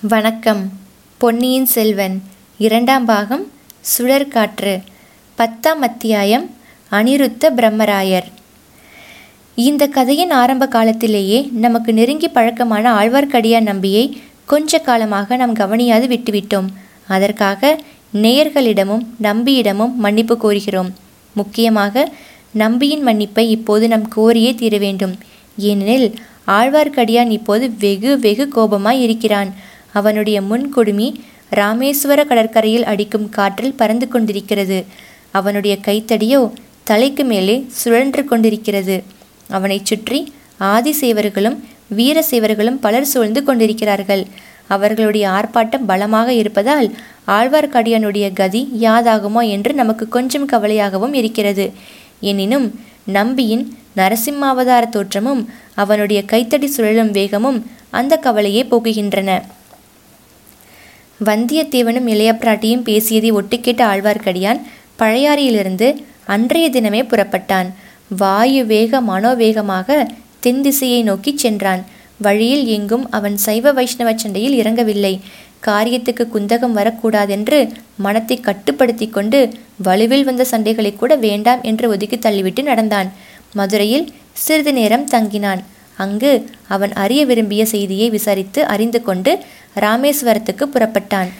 வணக்கம். பொன்னியின் செல்வன் இரண்டாம் பாகம் சுழற்காற்று பத்தாம் அத்தியாயம் அனிருத்த பிரம்மராயர். இந்த கதையின் ஆரம்ப காலத்திலேயே நமக்கு நெருங்கி பழக்கமான ஆழ்வார்க்கடியான் நம்பியை கொஞ்ச காலமாக நாம் கவனியாது விட்டுவிட்டோம். அதற்காக நேயர்களிடமும் நம்பியிடமும் மன்னிப்பு கோருகிறோம். முக்கியமாக நம்பியின் மன்னிப்பை இப்போது நாம் கோரியே தீர வேண்டும். ஏனெனில் ஆழ்வார்க்கடியான் இப்போது வெகு வெகு கோபமாய் இருக்கிறான். அவனுடைய முன்குடுமி ராமேஸ்வர கடற்கரையில் அடிக்கும் காற்றில் பறந்து கொண்டிருக்கிறது. அவனுடைய கைத்தடியோ தலைக்கு மேலே சுழன்று கொண்டிருக்கிறது. அவனைச் சுற்றி ஆதிசேவர்களும் வீரசேவர்களும் பலர் சூழ்ந்து கொண்டிருக்கிறார்கள். அவர்களுடைய ஆர்ப்பாட்டம் பலமாக இருப்பதால் ஆழ்வார்க்கடியானுடைய கதி யாதாகுமோ என்று நமக்கு கொஞ்சம் கவலையாகவும் இருக்கிறது. எனினும் நம்பியின் நரசிம்மாவதார தோற்றமும் அவனுடைய கைத்தடி சுழலும் வேகமும் அந்த கவலையை போக்குகின்றன. வந்தியத்தேவனும் இளையப்பிராட்டியும் பேசியதை ஒட்டுக்கேட்ட ஆழ்வார்க்கடியான் பழையாறையிலிருந்து அன்றைய தினமே புறப்பட்டான். வாயு வேக மனோவேகமாக தென் திசையை நோக்கி சென்றான். வழியில் எங்கும் அவன் சைவ வைஷ்ணவ சண்டையில் இறங்கவில்லை. காரியத்துக்கு குந்தகம் வரக்கூடாதென்று மனத்தை கட்டுப்படுத்தி கொண்டு வலுவில் வந்த சண்டைகளை கூட வேண்டாம் என்று ஒதுக்கி தள்ளிவிட்டு நடந்தான். மதுரையில் சிறிது நேரம் தங்கினான். அங்கு அவன் அறிய விரும்பிய செய்தியை விசாரித்து அறிந்து கொண்டு ராமேஸ்வரத்துக்கு புறப்பட்டான்.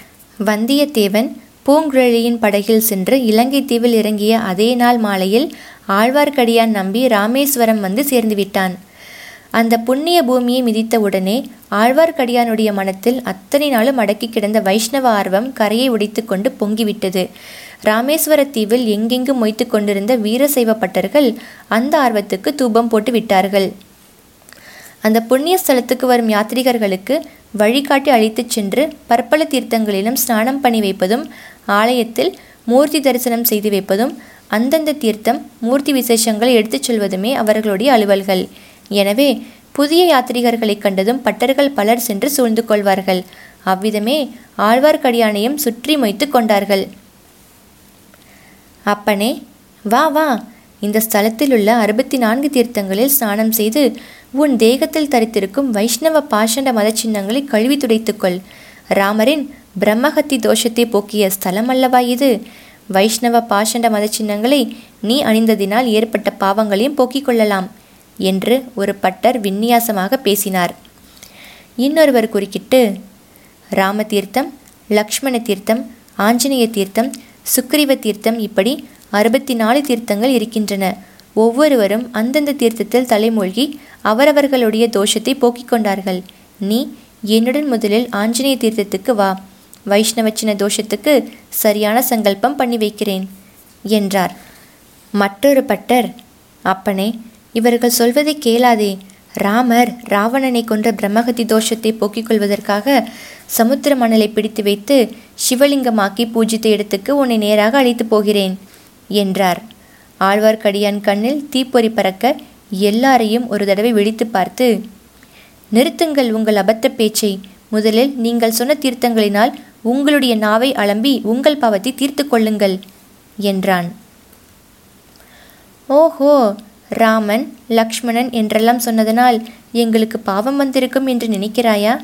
வந்தியத்தேவன் பூங்குழலியின் படகில் சென்று இலங்கை தீவில் இறங்கிய அதே நாள் மாலையில் ஆழ்வார்க்கடியான் நம்பி ராமேஸ்வரம் வந்து சேர்ந்து விட்டான். அந்த புண்ணிய பூமியை மிதித்த உடனே ஆழ்வார்க்கடியானுடைய மனத்தில் அத்தனை நாளும் அடக்கி கிடந்த வைஷ்ணவ ஆர்வம் கரையை உடைத்து கொண்டு பொங்கிவிட்டது. ராமேஸ்வர தீவில் எங்கெங்கு மொய்த்து கொண்டிருந்த வீரசைவ பட்டர்கள் அந்த ஆர்வத்துக்கு தூபம் போட்டு விட்டார்கள். அந்த புண்ணிய ஸ்தலத்துக்கு வரும் யாத்ரிகர்களுக்கு வழிகாட்டி அழைத்துச் சென்று பற்பல தீர்த்தங்களிலும் ஸ்நானம் பண்ணி வைப்பதும் ஆலயத்தில் மூர்த்தி தரிசனம் செய்து வைப்பதும் அந்தந்த தீர்த்தம் மூர்த்தி விசேஷங்களை எடுத்துச் செல்வதுமே அவர்களுடைய அலுவல்கள். எனவே புதிய யாத்ரிகர்களைக் கண்டதும் பட்டர்கள் பலர் சென்று சூழ்ந்து கொள்வார்கள். அவ்விதமே ஆழ்வார்க்கடியானையும் சுற்றி மொய்த்து கொண்டார்கள். அப்பனே வா வா. இந்த ஸ்தலத்தில் உள்ள அறுபத்தி நான்கு தீர்த்தங்களில் ஸ்நானம் செய்து உன் தேகத்தில் தரித்திருக்கும் வைஷ்ணவ பாஷண்ட மத சின்னங்களை கழுவி துடைத்துக்கொள். ராமரின் பிரம்மஹத்தி தோஷத்தை போக்கிய ஸ்தலம் அல்லவா இது. வைஷ்ணவ பாஷண்ட மத சின்னங்களை நீ அணிந்ததினால் ஏற்பட்ட பாவங்களையும் போக்கிக் கொள்ளலாம் என்று ஒரு பட்டர் விந்நியாசமாக பேசினார். இன்னொருவர் குறுக்கிட்டு ராம தீர்த்தம் லக்ஷ்மண தீர்த்தம் ஆஞ்சநேய தீர்த்தம் சுக்ரீவ தீர்த்தம் இப்படி அறுபத்தி நாலு தீர்த்தங்கள் இருக்கின்றன. ஒவ்வொருவரும் அந்தந்த தீர்த்தத்தில் தலைமூழ்கி அவரவர்களுடைய தோஷத்தை போக்கிக் கொண்டார்கள். நீ என்னுடன் முதலில் ஆஞ்சநேய தீர்த்தத்துக்கு வா. வைஷ்ணவச்சின தோஷத்துக்கு சரியான சங்கல்பம் பண்ணி வைக்கிறேன் என்றார். மற்றொரு பட்டர் அப்பனே இவர்கள் சொல்வதை கேளாதே. ராமர் ராவணனை கொன்ற பிரம்மகதி தோஷத்தை போக்கிக் கொள்வதற்காக சமுத்திர மணலை பிடித்து வைத்து சிவலிங்கமாக்கி பூஜித்த இடத்துக்கு உன்னை நேராக அழைத்து போகிறேன் என்றார். ஆழ்வார்க்கடியான் கண்ணில் தீப்பொறி பறக்க எல்லாரையும் ஒரு தடவை வெடித்து பார்த்து நிறுத்துங்கள் உங்கள் அபத்த பேச்சை. முதலில் நீங்கள் சொன்ன தீர்த்தங்களினால் உங்களுடைய நாவை அலம்பி உங்கள் பாவத்தை தீர்த்து கொள்ளுங்கள் என்றான். ஓஹோ ராமன் லக்ஷ்மணன் என்றெல்லாம் சொன்னதனால் எங்களுக்கு பாவம் வந்திருக்கும் என்று நினைக்கிறாயா?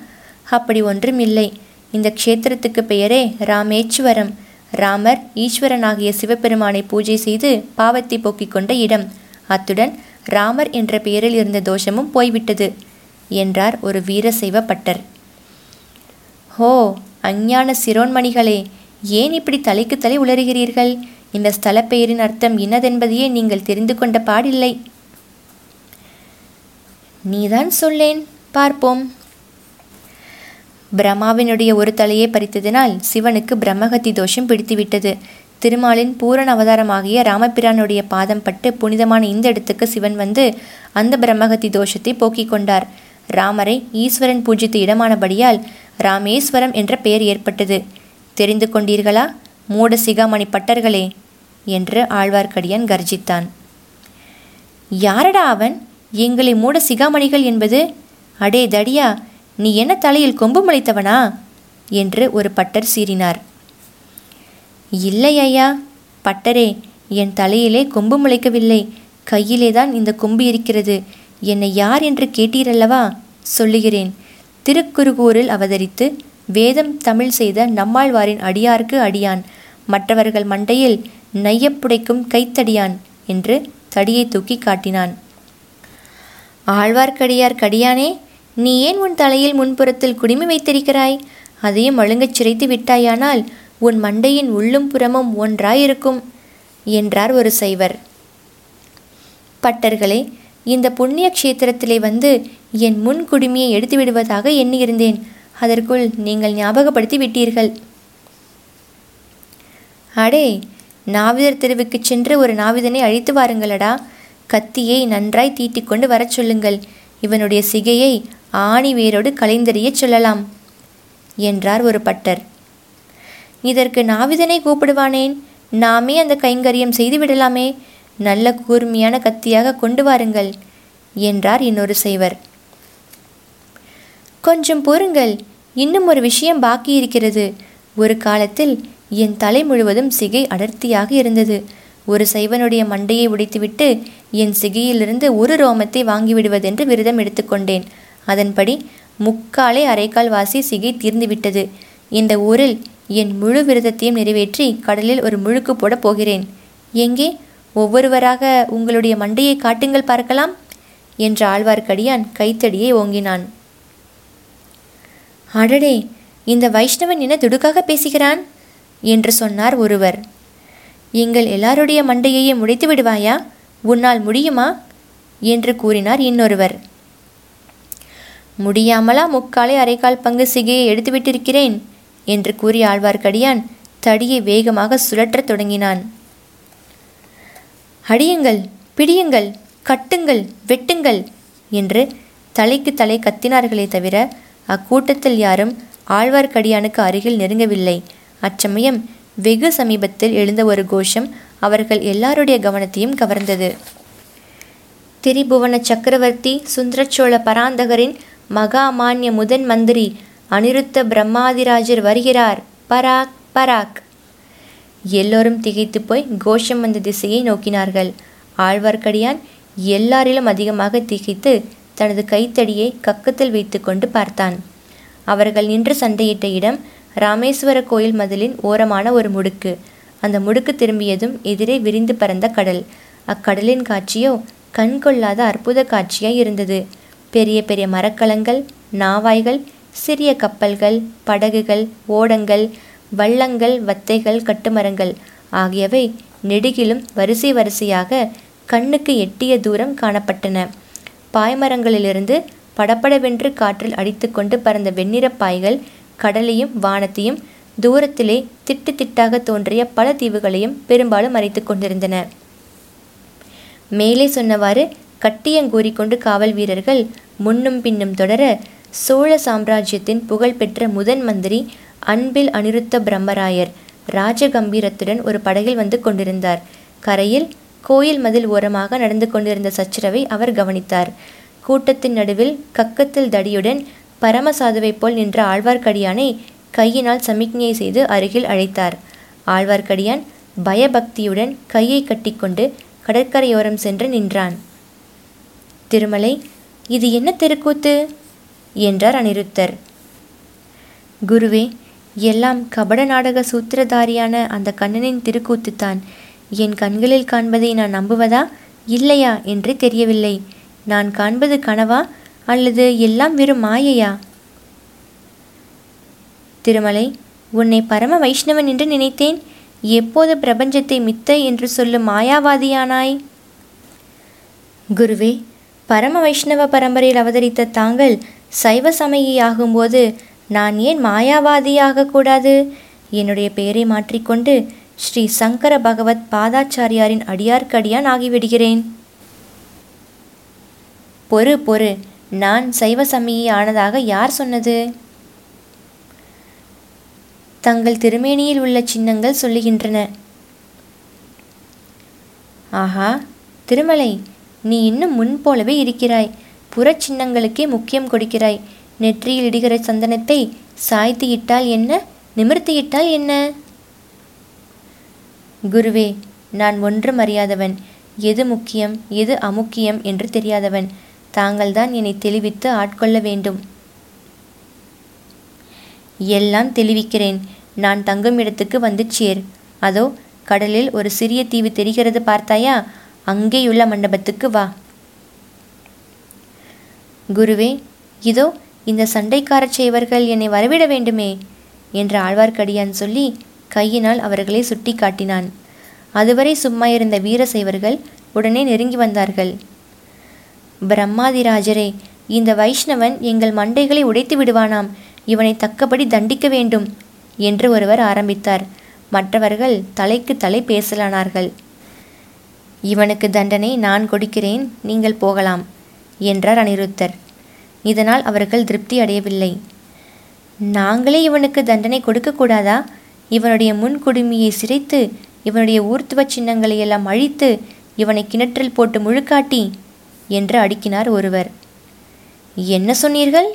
அப்படி ஒன்றும் இல்லை. இந்த க்ஷேத்திரத்துக்கு பெயரே ராமேச்சுவரம். ராமர் ஈஸ்வரனாகிய சிவபெருமானை பூஜை செய்து பாவத்தை போக்கிக் கொண்ட இடம். அத்துடன் ராமர் என்ற பெயரில் இருந்த தோஷமும் போய்விட்டது என்றார் ஒரு வீரசைவ பட்டர் ஹோ அஞ்ஞான சிரோன்மணிகளே ஏன் இப்படி தலைக்கு தலை உளறுகிறீர்கள் இந்த ஸ்தல பெயரின் அர்த்தம் இன்னதென்பதையே நீங்கள் தெரிந்து கொண்ட பாடில்லை. நீதான் சொல்லேன் பார்ப்போம். பிரம்மாவினுடைய ஒரு தலையை பறித்ததினால் சிவனுக்கு பிரம்மகத்தி தோஷம் பிடித்துவிட்டது. திருமாலின் பூரண அவதாரமாகிய ராமபிரானுடைய பாதம் பட்டு புனிதமான இந்த இடத்துக்கு சிவன் வந்து அந்த பிரம்மகத்தி தோஷத்தை போக்கிக் கொண்டார். ராமரை ஈஸ்வரன் பூஜித்த இடமானபடியால் ராமேஸ்வரம் என்ற பெயர் ஏற்பட்டது. தெரிந்து கொண்டீர்களா? மூட சிகாமணி பட்டர்களே என்று ஆழ்வார்க்கடியான் கர்ஜித்தான். யாரடா அவன்? எங்களை மூட சிகாமணிகள் என்பது? அடே தடியா நீ என்ன தலையில் கொம்பு முளைத்தவனா என்று ஒரு பட்டர் சீறினார். இல்லை ஐயா பட்டரே என் தலையிலே கொம்பு முளைக்கவில்லை கையிலே தான் இந்த கொம்பு இருக்கிறது. என்னை யார் என்று கேட்டீரல்லவா? சொல்லுகிறேன். திருக்குறுகூரில் அவதரித்து வேதம் தமிழ் செய்த நம்மாழ்வாரின் அடியார்க்கு அடியான். மற்றவர்கள் மண்டையில் நையப்புடைக்கும் கைத்தடியான் என்று தடியை தூக்கி காட்டினான். ஆழ்வார்க்கடியார் கடியானே நீ ஏன் உன் தலையில் முன்புறத்தில் குடிமை வைத்திருக்கிறாய்? அதையும் ஒழுங்கச் சிரைத்து விட்டாயானால் உன் மண்டையின் உள்ளும் புறமும் ஒன்றாயிருக்கும் என்றார் ஒரு சைவர். பட்டர்களே இந்த புண்ணிய கஷேத்திரத்திலே வந்து என் முன் குடுமியை எடுத்து விடுவதாக எண்ணியிருந்தேன். அதற்குள் நீங்கள் ஞாபகப்படுத்தி விட்டீர்கள். அடே நாவிதர் தெருவுக்கு சென்று ஒரு நாவிதனை அழித்து வாருங்களடா. கத்தியை நன்றாய் தீட்டிக்கொண்டு வரச் சொல்லுங்கள். இவனுடைய சிகையை ஆணி வேரோடு கலைந்தறியச் சொல்லலாம் என்றார் ஒரு பட்டர். இதற்கு நாவிதனை கூப்பிடுவானேன்? நாமே அந்த கைங்கரியம் செய்து விடலாமே நல்ல கூர்மையான கத்தியாக கொண்டு வாருங்கள் என்றார் இன்னொரு செய்வர் கொஞ்சம் பொறுங்கள் இன்னும் ஒரு விஷயம் பாக்கி இருக்கிறது. ஒரு காலத்தில் என் தலை முழுவதும் சிகை அடர்த்தியாக இருந்தது. ஒரு சைவனுடைய மண்டையை உடைத்துவிட்டு என் சிகையிலிருந்து ஒரு ரோமத்தை வாங்கிவிடுவதென்று விரதம் எடுத்துக்கொண்டேன். அதன்படி முக்காலை அரைக்கால் வாசி சிகை தீர்ந்துவிட்டது. இந்த ஊரில் என் முழு விரதத்தையும் நிறைவேற்றி கடலில் ஒரு முழுக்கு போடப் போகிறேன். எங்கே? ஒவ்வொருவராக உங்களுடைய மண்டையை காட்டுங்கள் பார்க்கலாம்? என்ற ஆழ்வார்க்கடியான் கைத்தடியை ஓங்கினான். அடடே! இந்த வைஷ்ணவன் என்ன துடுக்காக பேசுகிறான்? என்று சொன்னார் ஒருவர். எங்கள் எல்லாருடைய மண்டையையே முடித்து விடுவாயா? உன்னால் முடியுமா? என்று கூறினார் இன்னொருவர். முடியாமலா முக்காலை அரைக்கால் பங்கு சிகையை எடுத்துவிட்டிருக்கிறேன்? என்று கூறி ஆழ்வார்க்கடியான் தடியை வேகமாக சுழற்றத் தொடங்கினான். அடியுங்கள் பிடியுங்கள் கட்டுங்கள் வெட்டுங்கள் என்று தலைக்கு தலை கத்தினார்களே தவிர அக்கூட்டத்தில் யாரும் ஆழ்வார்க்கடியானுக்கு அருகில் நெருங்கவில்லை. அச்சமயம் வெகு சமீபத்தில் எழுந்த ஒரு கோஷம் அவர்கள் எல்லாருடைய கவனத்தையும் கவர்ந்தது. திரிபுவன சக்கரவர்த்தி சுந்தரச்சோழ பராந்தகரின் மகாமான்ய முதன் மந்திரி அனிருத்த பிரம்மாதிராஜர் வருகிறார். பராக் பராக். எல்லோரும் திகைத்து போய் கோஷம் வந்த திசையை நோக்கினார்கள். ஆழ்வார்க்கடியான் எல்லாரிலும் அதிகமாக திகைத்து தனது கைத்தடியை கக்கத்தில் வைத்துக்கொண்டு பார்த்தான். அவர்கள் நின்று சண்டையிட்ட இடம் ராமேஸ்வர கோயில் மதிலின் ஓரமான ஒரு முடுக்கு. அந்த முடுக்கு திரும்பியதும் எதிரே விரிந்து பறந்த கடல். அக்கடலின் காட்சியோ கண் கொள்ளாத அற்புத காட்சியாய் இருந்தது. பெரிய பெரிய மரக்கலங்கள் நாவாய்கள் சிறிய கப்பல்கள் படகுகள் ஓடங்கள் வள்ளங்கள் வத்தைகள் கட்டுமரங்கள் ஆகியவை நெடுகிலும் வரிசை வரிசையாக கண்ணுக்கு எட்டிய தூரம் காணப்பட்டன. பாய்மரங்களிலிருந்து படப்படவென்று காற்றில் அடித்துக்கொண்டு பறந்த வெண்ணிறப்பாய்கள் கடலையும் வானத்தையும் தூரத்திலே திட்டு திட்டாக தோன்றிய பல தீவுகளையும் பெரும்பாலும் மறைத்து கொண்டிருந்தன. மேலே சொன்னவாறு கட்டியங்கூறிக்கொண்டு காவல் வீரர்கள் முன்னும் பின்னும் தொடர சோழ சாம்ராஜ்யத்தின் புகழ்பெற்ற முதன் மந்திரி அன்பில் அனிருத்த பிரம்மராயர் ராஜகம்பீரத்துடன் ஒரு படகில் வந்து கொண்டிருந்தார். கரையில் கோயில் மதில் ஓரமாக நடந்து கொண்டிருந்த சச்சரவை அவர் கவனித்தார். கூட்டத்தின் நடுவில் கக்கத்தில் தடியுடன் பரமசாதுவைப் போல் நின்ற ஆழ்வார்க்கடியானை கையினால் சமிக்ஞை செய்து அருகில் அழைத்தார். ஆழ்வார்க்கடியான் பயபக்தியுடன் கையை கட்டிக்கொண்டு கடற்கரையோரம் சென்று நின்றான். திருமலை இது என்ன தெருக்கூத்து? என்றார் அனிருத்தர். குருவே எல்லாம் கபட நாடக சூத்திரதாரியான அந்த கண்ணனின் திருக்கூத்துத்தான். என் கண்களில் காண்பதை நான் நம்புவதா? இல்லையா என்றே தெரியவில்லை. நான் காண்பது கனவா? அல்லது எல்லாம் வெறும் மாயையா? திருமலை உன்னை பரம வைஷ்ணவன் என்று நினைத்தேன். எப்போது பிரபஞ்சத்தை மித்தை என்று சொல்லும் மாயாவாதியானாய்? குருவே பரம வைஷ்ணவ பரம்பரையில் அவதரித்த தாங்கள் சைவ சமயியாகும்போது நான் ஏன் மாயாவாதியாக கூடாது? என்னுடைய பெயரை மாற்றிக்கொண்டு ஸ்ரீ சங்கர பகவத் பாதாச்சாரியாரின் அடியார்க்கடியான் ஆகிவிடுகிறேன். பொறு பொறு. நான் சைவ சமயி ஆனதாக யார் சொன்னது? தங்கள் திருமேனியில் உள்ள சின்னங்கள் சொல்லுகின்றன. ஆஹா திருமலை. நீ இன்னும் முன் போலவே இருக்கிறாய். புறச் சின்னங்களுக்கே முக்கியம் கொடுக்கிறாய். நெற்றியில் இடுகிற சந்தனத்தை சாய்த்து இட்டால் என்ன? நிமிர்த்தி இட்டால் என்ன? குருவே நான் ஒன்றும் அறியாதவன். எது முக்கியம் எது அமுக்கியம் என்று தெரியாதவன். தாங்கள்தான் என்னை தெளிவித்து ஆட்கொள்ள வேண்டும். எல்லாம் தெளிவிக்கிறேன். நான் தங்கும் இடத்துக்கு வந்து சேர். அதோ கடலில் ஒரு சிறிய தீவு தெரிகிறது பார்த்தாயா? அங்கேயுள்ள மண்டபத்துக்கு வா. குருவே இதோ இந்த சண்டைக்கார செய்வர்கள் என்னை வரவிட வேண்டுமே என்று ஆழ்வார்க்கடியான் சொல்லி கையினால் அவர்களை சுட்டி காட்டினான். அதுவரை சும்மா இருந்த வீரசைவர்கள் உடனே நெருங்கி வந்தார்கள். பிரம்மாதிராஜரே இந்த வைஷ்ணவன் எங்கள் மண்டைகளை உடைத்து விடுவானாம் இவனை தக்கபடி தண்டிக்க வேண்டும் என்று ஒருவர் ஆரம்பித்தார். மற்றவர்கள் தலைக்கு தலை பேசலானார்கள். இவனுக்கு தண்டனை நான் கொடுக்கிறேன் நீங்கள் போகலாம் என்றார் அனிருத்தர். இதனால் அவர்கள் திருப்தி அடையவில்லை. நாங்களே இவனுக்கு தண்டனை கொடுக்கக்கூடாதா இவனுடைய முன்குடுமியை சிரைத்து இவனுடைய ஊர்த்துவ சின்னங்களை எல்லாம் அழித்து இவனை கிணற்றில் போட்டு முழுக்காட்டி என்று அடுக்கினார் ஒருவர். என்ன சொன்னீர்கள்?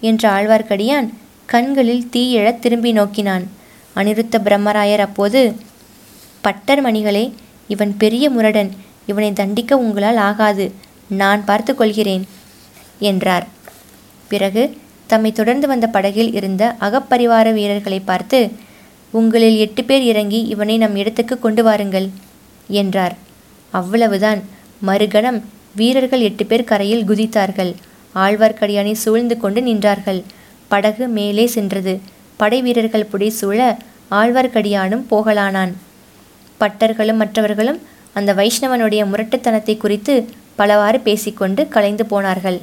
என்ற ஆழ்வார்க்கடியான் கண்களில் தீயெழ திரும்பி நோக்கினான். அனிருத்த பிரம்மராயர் அப்போது பட்டர் மணிகளே இவன் பெரிய முரடன் இவனை தண்டிக்க உங்களால் ஆகாது நான் பார்த்து கொள்கிறேன் என்றார். பிறகு தம்மை தொடர்ந்து வந்த படகில் இருந்த அகப்பரிவார வீரர்களை பார்த்து உங்களில் எட்டு பேர் இறங்கி இவனை நம் இடத்துக்கு கொண்டு வாருங்கள் என்றார். அவ்வளவுதான். மறுகணம் வீரர்கள் எட்டு பேர் கரையில் குதித்தார்கள். ஆழ்வார்க்கடியானை சூழ்ந்து கொண்டு நின்றார்கள். படகு மேலே சென்றது. படை வீரர்கள் புடை சூழ ஆழ்வார்க்கடியானும் போகலானான். பட்டர்களும் மற்றவர்களும் அந்த வைஷ்ணவனுடைய முரட்டுத்தனத்தை குறித்து பலவாறு பேசிக்கொண்டு கலைந்து போனார்கள்.